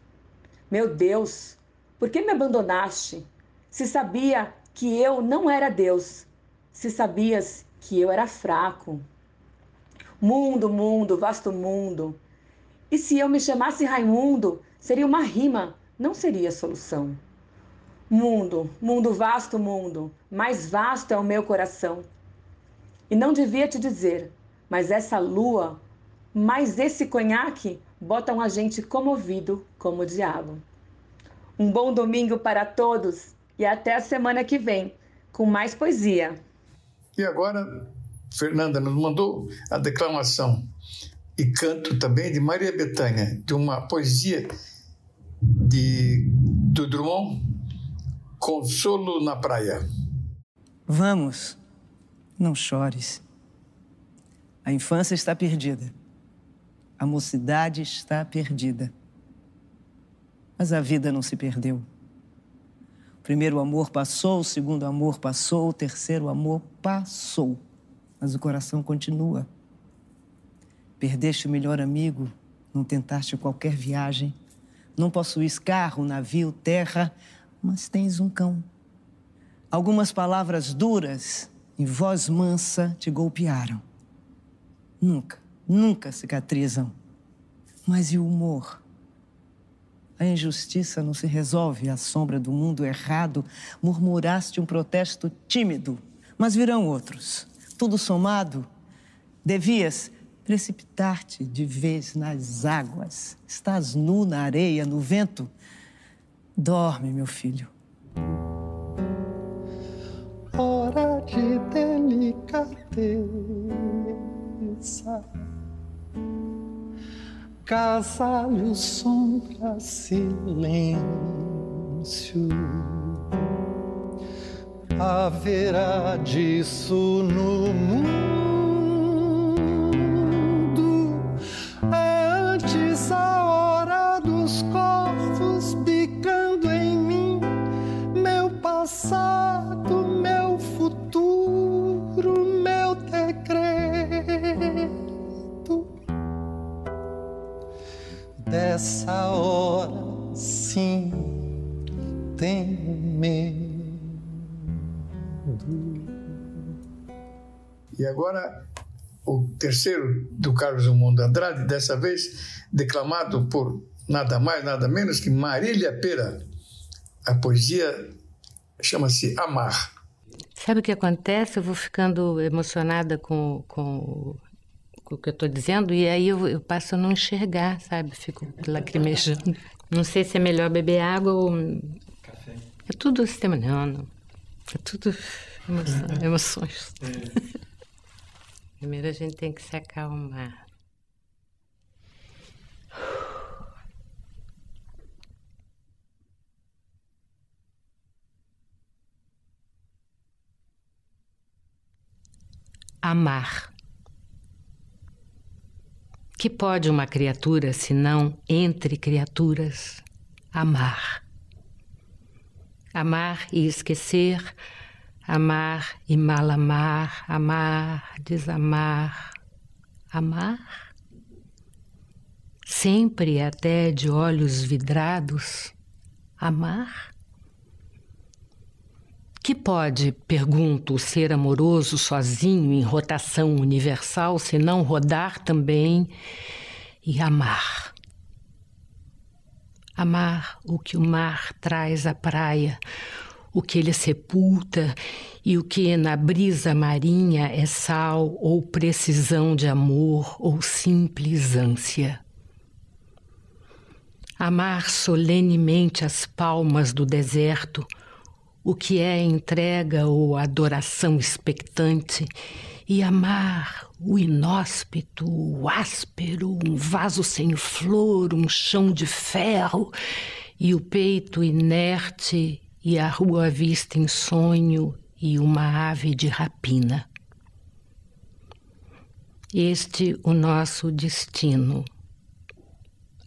Meu Deus, por que me abandonaste? Se sabia que eu não era Deus, se sabias que eu era fraco. Mundo, mundo, vasto mundo. E se eu me chamasse Raimundo, seria uma rima, não seria solução. Mundo, mundo vasto mundo, mais vasto é o meu coração. E não devia te dizer, mas essa lua mas esse conhaque botam a gente comovido como o diabo. Um bom domingo para todos e até a semana que vem com mais poesia. E agora, Fernanda nos mandou a declamação e canto também de Maria Bethânia, de uma poesia de, do Drummond, Consolo na Praia. Vamos, não chores. A infância está perdida. A mocidade está perdida. Mas a vida não se perdeu. O primeiro amor passou, o segundo amor passou, o terceiro amor passou. Mas o coração continua. Perdeste o melhor amigo, não tentaste qualquer viagem, não possuís carro, navio, terra, mas tens um cão. Algumas palavras duras, em voz mansa, te golpearam. Nunca, nunca cicatrizam. Mas e o humor? A injustiça não se resolve à sombra do mundo errado. Murmuraste um protesto tímido, mas virão outros. Tudo somado, devias precipitar-te de vez nas águas. Estás nu na areia, no vento. Dorme, meu filho. Hora de delicadeza, casalho, sombra, silêncio. Haverá disso no mundo agora o terceiro do Carlos Drummond de Andrade, dessa vez declamado por nada mais, nada menos que Marília Pera. A poesia chama-se Amar. Sabe o que acontece? Eu vou ficando emocionada com, com, com o que eu estou dizendo e aí eu, eu, passo a não enxergar, sabe? Fico lacrimejando. Não sei se é melhor beber água ou. Café. É tudo sistema. Não, não. É tudo emoção, emoções. É. Primeiro a gente tem que se acalmar. Amar. Que pode uma criatura, se não entre criaturas, amar? Amar e esquecer amar e mal amar, amar, desamar, amar? Sempre até de olhos vidrados, amar? Que pode, pergunto, ser amoroso sozinho em rotação universal, se não rodar também e amar? Amar o que o mar traz à praia, o que ele sepulta e o que na brisa marinha é sal ou precisão de amor ou simples ânsia. Amar solenemente as palmas do deserto, o que é entrega ou adoração expectante, e amar o inóspito, o áspero, um vaso sem flor, um chão de ferro, e o peito inerte e a rua vista em sonho e uma ave de rapina. Este o nosso destino.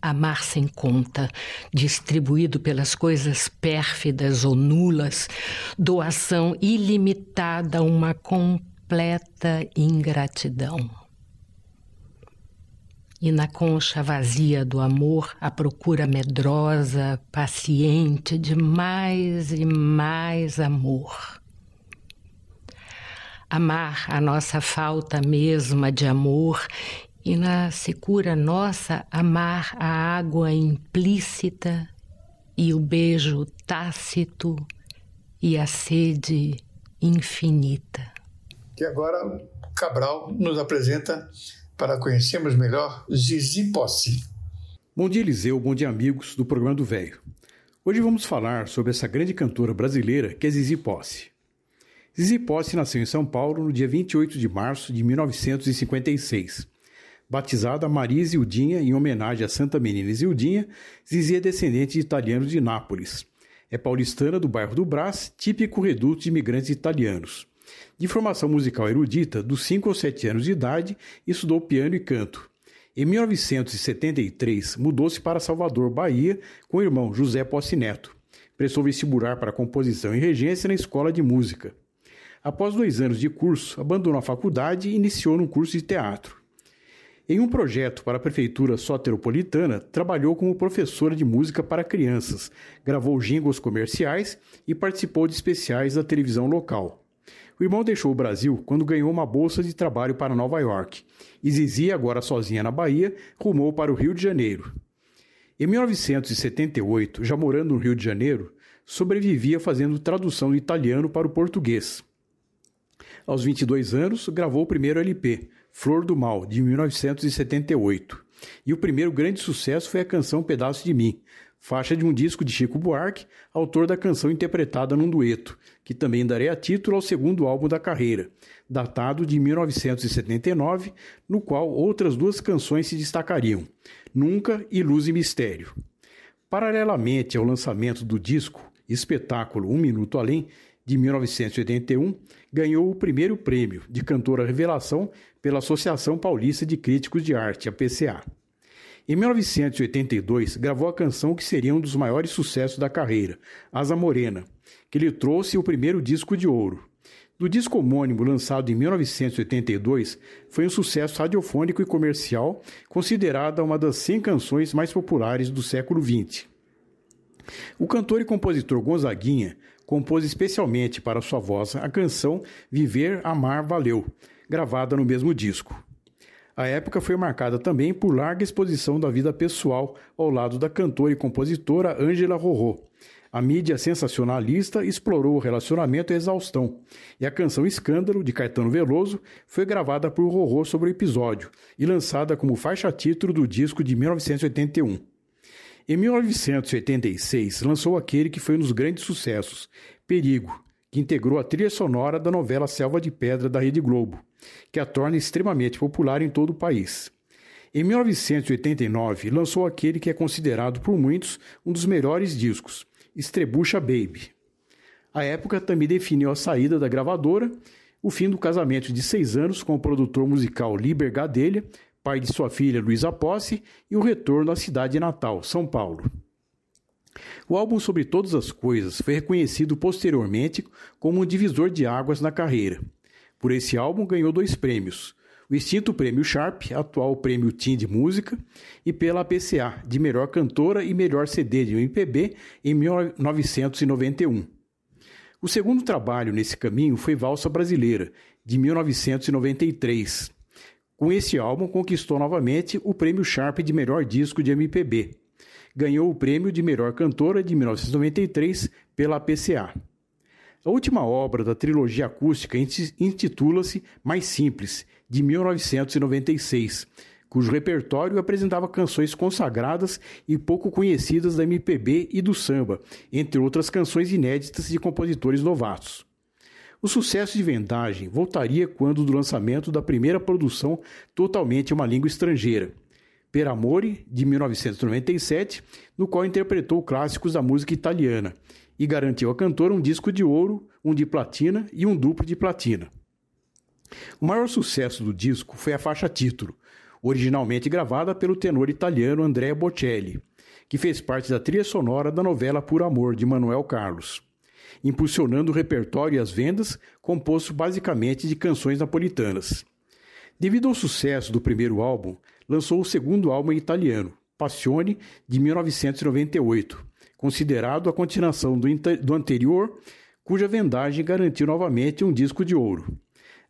Amar sem conta, distribuído pelas coisas pérfidas ou nulas, doação ilimitada, uma completa ingratidão e na concha vazia do amor a procura medrosa, paciente de mais e mais amor. Amar a nossa falta mesma de amor e na secura nossa amar a água implícita e o beijo tácito e a sede infinita. Que agora Cabral nos apresenta para conhecermos melhor Zizi Posse. Bom dia, Eliseu, bom dia, amigos do programa do Velho. Hoje vamos falar sobre essa grande cantora brasileira que é Zizi Posse. Zizi Posse nasceu em São Paulo no dia 28 de março de 1956. Batizada Maria Zildinha em homenagem a Santa Menina Zildinha, Zizi é descendente de italianos de Nápoles. É paulistana do bairro do Brás, típico reduto de imigrantes italianos. De formação musical erudita, dos 5 aos 7 anos de idade, estudou piano e canto. Em 1973, mudou-se para Salvador, Bahia, com o irmão José Posse Neto. Prestou vestibular para composição e regência na Escola de Música. Após dois anos de curso, abandonou a faculdade e iniciou no curso de teatro. Em um projeto para a Prefeitura Soteropolitana, trabalhou como professora de música para crianças, gravou jingles comerciais e participou de especiais da televisão local. O irmão deixou o Brasil quando ganhou uma bolsa de trabalho para Nova York e Zizi, agora sozinha na Bahia, rumou para o Rio de Janeiro. Em 1978, já morando no Rio de Janeiro, sobrevivia fazendo tradução do italiano para o português. Aos 22 anos, gravou o primeiro LP, Flor do Mal, de 1978. E o primeiro grande sucesso foi a canção Pedaço de Mim, faixa de um disco de Chico Buarque, autor da canção interpretada num dueto, que também daria título ao segundo álbum da carreira, datado de 1979, no qual outras duas canções se destacariam, Nunca e Luz e Mistério. Paralelamente ao lançamento do disco Espetáculo Um Minuto Além, de 1981, ganhou o primeiro prêmio de cantora revelação pela Associação Paulista de Críticos de Arte, a PCA. Em 1982, gravou a canção que seria um dos maiores sucessos da carreira, Asa Morena, que lhe trouxe o primeiro disco de ouro. Do disco homônimo lançado em 1982, foi um sucesso radiofônico e comercial, considerada uma das 100 canções mais populares do século XX. O cantor e compositor Gonzaguinha compôs especialmente para sua voz a canção Viver, Amar, Valeu, gravada no mesmo disco. A época foi marcada também por larga exposição da vida pessoal ao lado da cantora e compositora Ângela Rorô. A mídia sensacionalista explorou o relacionamento à exaustão, e a canção Escândalo, de Caetano Veloso, foi gravada por Rorô sobre o episódio e lançada como faixa título do disco de 1981. Em 1986, lançou aquele que foi um dos grandes sucessos, Perigo, que integrou a trilha sonora da novela Selva de Pedra da Rede Globo, que a torna extremamente popular em todo o país. Em 1989, lançou aquele que é considerado por muitos um dos melhores discos, Estrebucha Baby. A época também definiu a saída da gravadora, o fim do casamento de seis anos com o produtor musical Liber Gadelha, pai de sua filha Luísa Posse, e o retorno à cidade natal, São Paulo. O álbum Sobre Todas as Coisas foi reconhecido posteriormente como um divisor de águas na carreira. Por esse álbum ganhou dois prêmios: o extinto Prêmio Sharp, atual Prêmio Tim de Música, e pela PCA, de melhor cantora e melhor CD de MPB em 1991. O segundo trabalho nesse caminho foi Valsa Brasileira, de 1993. Com esse álbum, conquistou novamente o Prêmio Sharp de melhor disco de MPB ganhou o prêmio de melhor cantora de 1993 pela PCA. A última obra da trilogia acústica intitula-se Mais Simples, de 1996, cujo repertório apresentava canções consagradas e pouco conhecidas da MPB e do samba, entre outras canções inéditas de compositores novatos. O sucesso de vendagem voltaria quando do lançamento da primeira produção totalmente em uma língua estrangeira, Per Amore, de 1997, no qual interpretou clássicos da música italiana e garantiu à cantora um disco de ouro, um de platina e um duplo de platina. O maior sucesso do disco foi a faixa título, originalmente gravada pelo tenor italiano Andrea Bocelli, que fez parte da trilha sonora da novela Por Amor, de Manuel Carlos, impulsionando o repertório e as vendas, composto basicamente de canções napolitanas. Devido ao sucesso do primeiro álbum, lançou o segundo álbum em italiano, Passione, de 1998, considerado a continuação do, do anterior, cuja vendagem garantiu novamente um disco de ouro.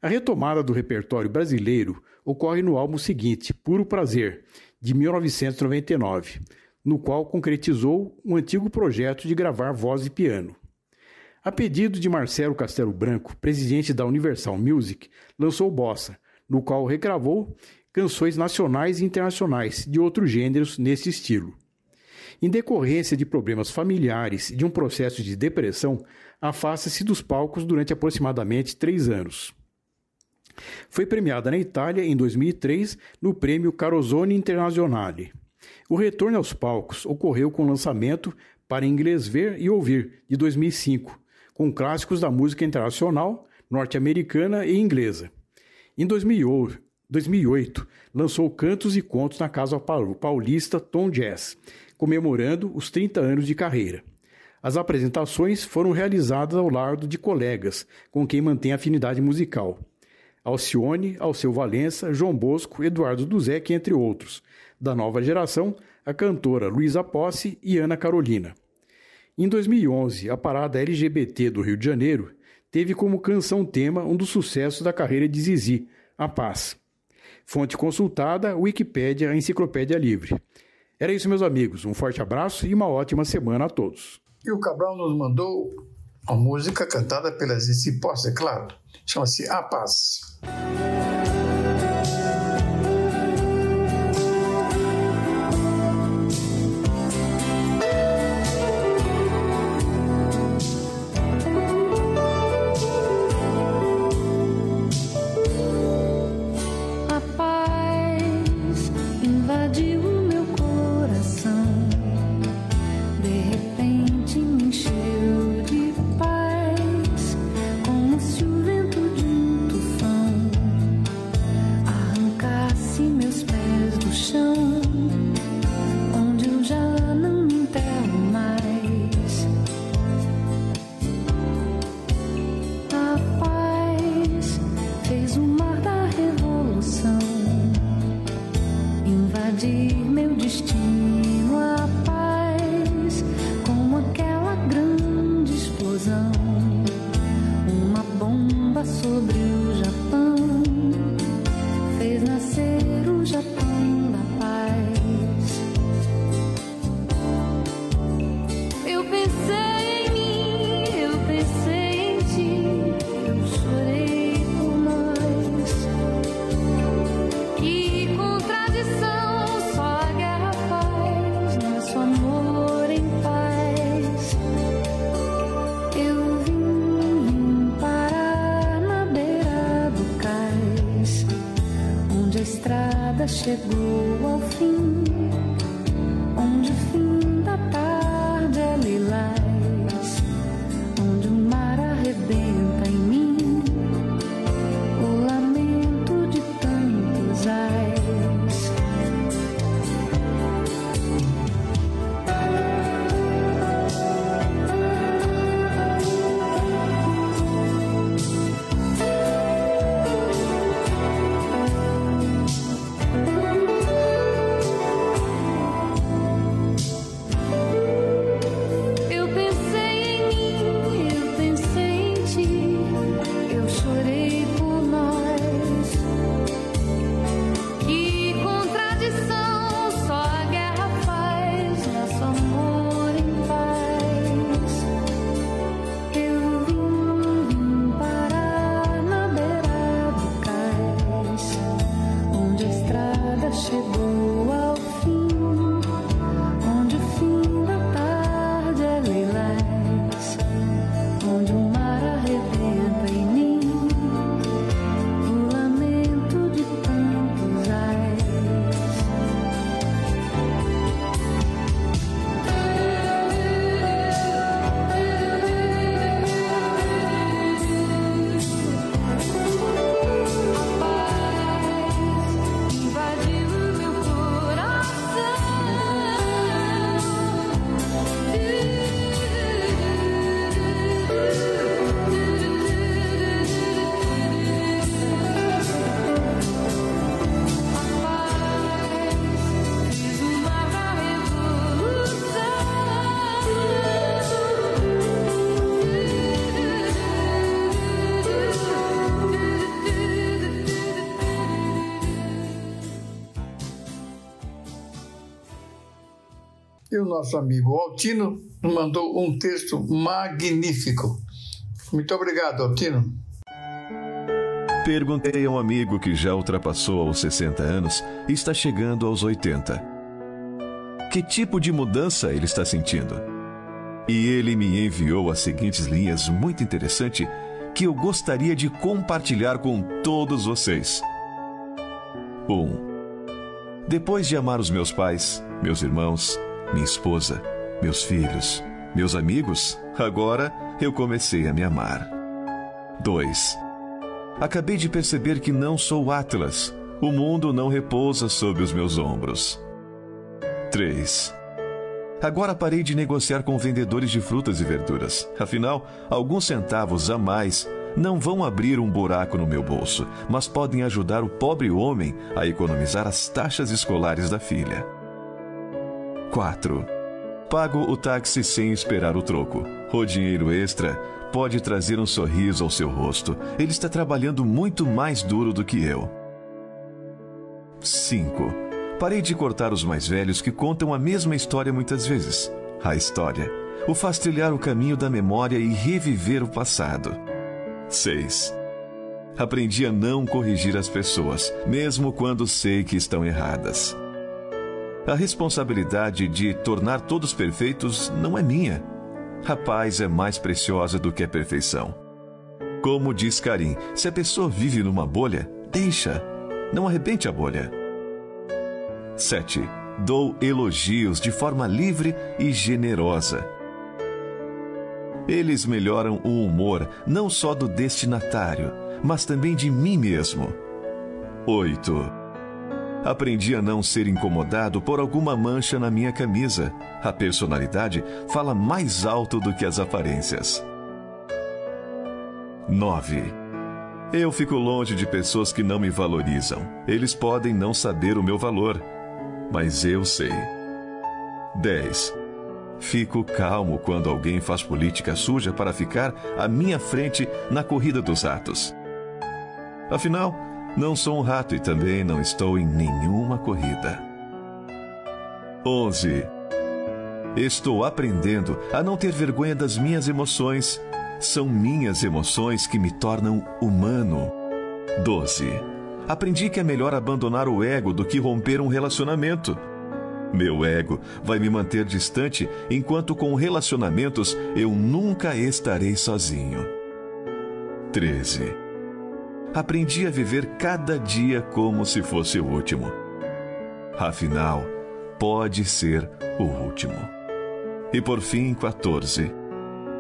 A retomada do repertório brasileiro ocorre no álbum seguinte, Puro Prazer, de 1999, no qual concretizou um antigo projeto de gravar voz e piano. A pedido de Marcelo Castelo Branco, presidente da Universal Music, lançou Bossa, no qual regravou canções nacionais e internacionais de outros gêneros nesse estilo. Em decorrência de problemas familiares e de um processo de depressão, afasta-se dos palcos durante aproximadamente três anos. Foi premiada na Itália em 2003 no prêmio Carosone Internazionale. O retorno aos palcos ocorreu com o lançamento para Inglês Ver e Ouvir, de 2005, com clássicos da música internacional, norte-americana e inglesa. Em 2008, lançou Cantos e Contos na Casa Paulista Tom Jazz, comemorando os 30 anos de carreira. As apresentações foram realizadas ao lado de colegas com quem mantém afinidade musical. Alcione, Alceu Valença, João Bosco, Eduardo Duzec, entre outros. Da nova geração, a cantora Luísa Posse e Ana Carolina. Em 2011, a parada LGBT do Rio de Janeiro teve como canção-tema um dos sucessos da carreira de Zizi, A Paz. Fonte consultada, Wikipédia, Enciclopédia Livre. Era isso, meus amigos. Um forte abraço e uma ótima semana a todos. E o Cabral nos mandou uma música cantada pela Zizi Posse, é claro. Chama-se A Paz. E o nosso amigo Altino mandou um texto magnífico. Muito obrigado, Altino. Perguntei a um amigo que já ultrapassou aos 60 anos e está chegando aos 80. Que tipo de mudança ele está sentindo? E ele me enviou as seguintes linhas muito interessantes que eu gostaria de compartilhar com todos vocês. 1. Um, depois de amar os meus pais, meus irmãos, minha esposa, meus filhos, meus amigos, agora eu comecei a me amar. 2. Acabei de perceber que não sou Atlas. O mundo não repousa sobre os meus ombros. 3. Agora parei de negociar com vendedores de frutas e verduras. Afinal, alguns centavos a mais não vão abrir um buraco no meu bolso, mas podem ajudar o pobre homem a economizar as taxas escolares da filha. 4. Pago o táxi sem esperar o troco. O dinheiro extra pode trazer um sorriso ao seu rosto. Ele está trabalhando muito mais duro do que eu. 5. Parei de cortar os mais velhos que contam a mesma história muitas vezes. A história o faz trilhar o caminho da memória e reviver o passado. 6. Aprendi a não corrigir as pessoas, mesmo quando sei que estão erradas. A responsabilidade de tornar todos perfeitos não é minha. A paz é mais preciosa do que a perfeição. Como diz Karim, se a pessoa vive numa bolha, deixa. Não arrebente a bolha. 7. Dou elogios de forma livre e generosa. Eles melhoram o humor não só do destinatário, mas também de mim mesmo. 8. Aprendi a não ser incomodado por alguma mancha na minha camisa. A personalidade fala mais alto do que as aparências. 9. Eu fico longe de pessoas que não me valorizam. Eles podem não saber o meu valor, mas eu sei. 10. Fico calmo quando alguém faz política suja para ficar à minha frente na corrida dos ratos. Afinal, não sou um rato e também não estou em nenhuma corrida. 11. Estou aprendendo a não ter vergonha das minhas emoções. São minhas emoções que me tornam humano. 12. Aprendi que é melhor abandonar o ego do que romper um relacionamento. Meu ego vai me manter distante enquanto com relacionamentos eu nunca estarei sozinho. 13. Aprendi a viver cada dia como se fosse o último. Afinal, pode ser o último. E por fim, 14.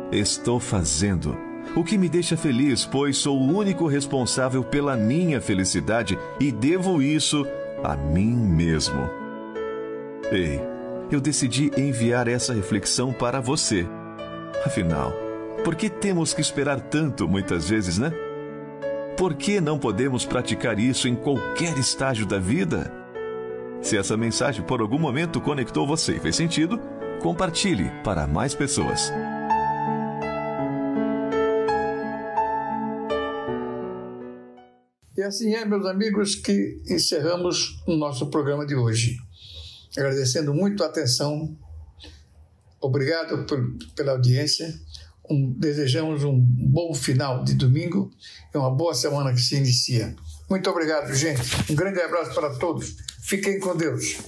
Estou fazendo o que me deixa feliz, pois sou o único responsável pela minha felicidade e devo isso a mim mesmo. Ei, eu decidi enviar essa reflexão para você. Afinal, por que temos que esperar tanto muitas vezes, né? Por que não podemos praticar isso em qualquer estágio da vida? Se essa mensagem por algum momento conectou você e fez sentido, compartilhe para mais pessoas. E assim é, meus amigos, que encerramos o nosso programa de hoje. Agradecendo muito a atenção, obrigado por, pela audiência. Um, desejamos um bom final de domingo e uma boa semana que se inicia. Muito obrigado, gente. Um grande abraço para todos. Fiquem com Deus.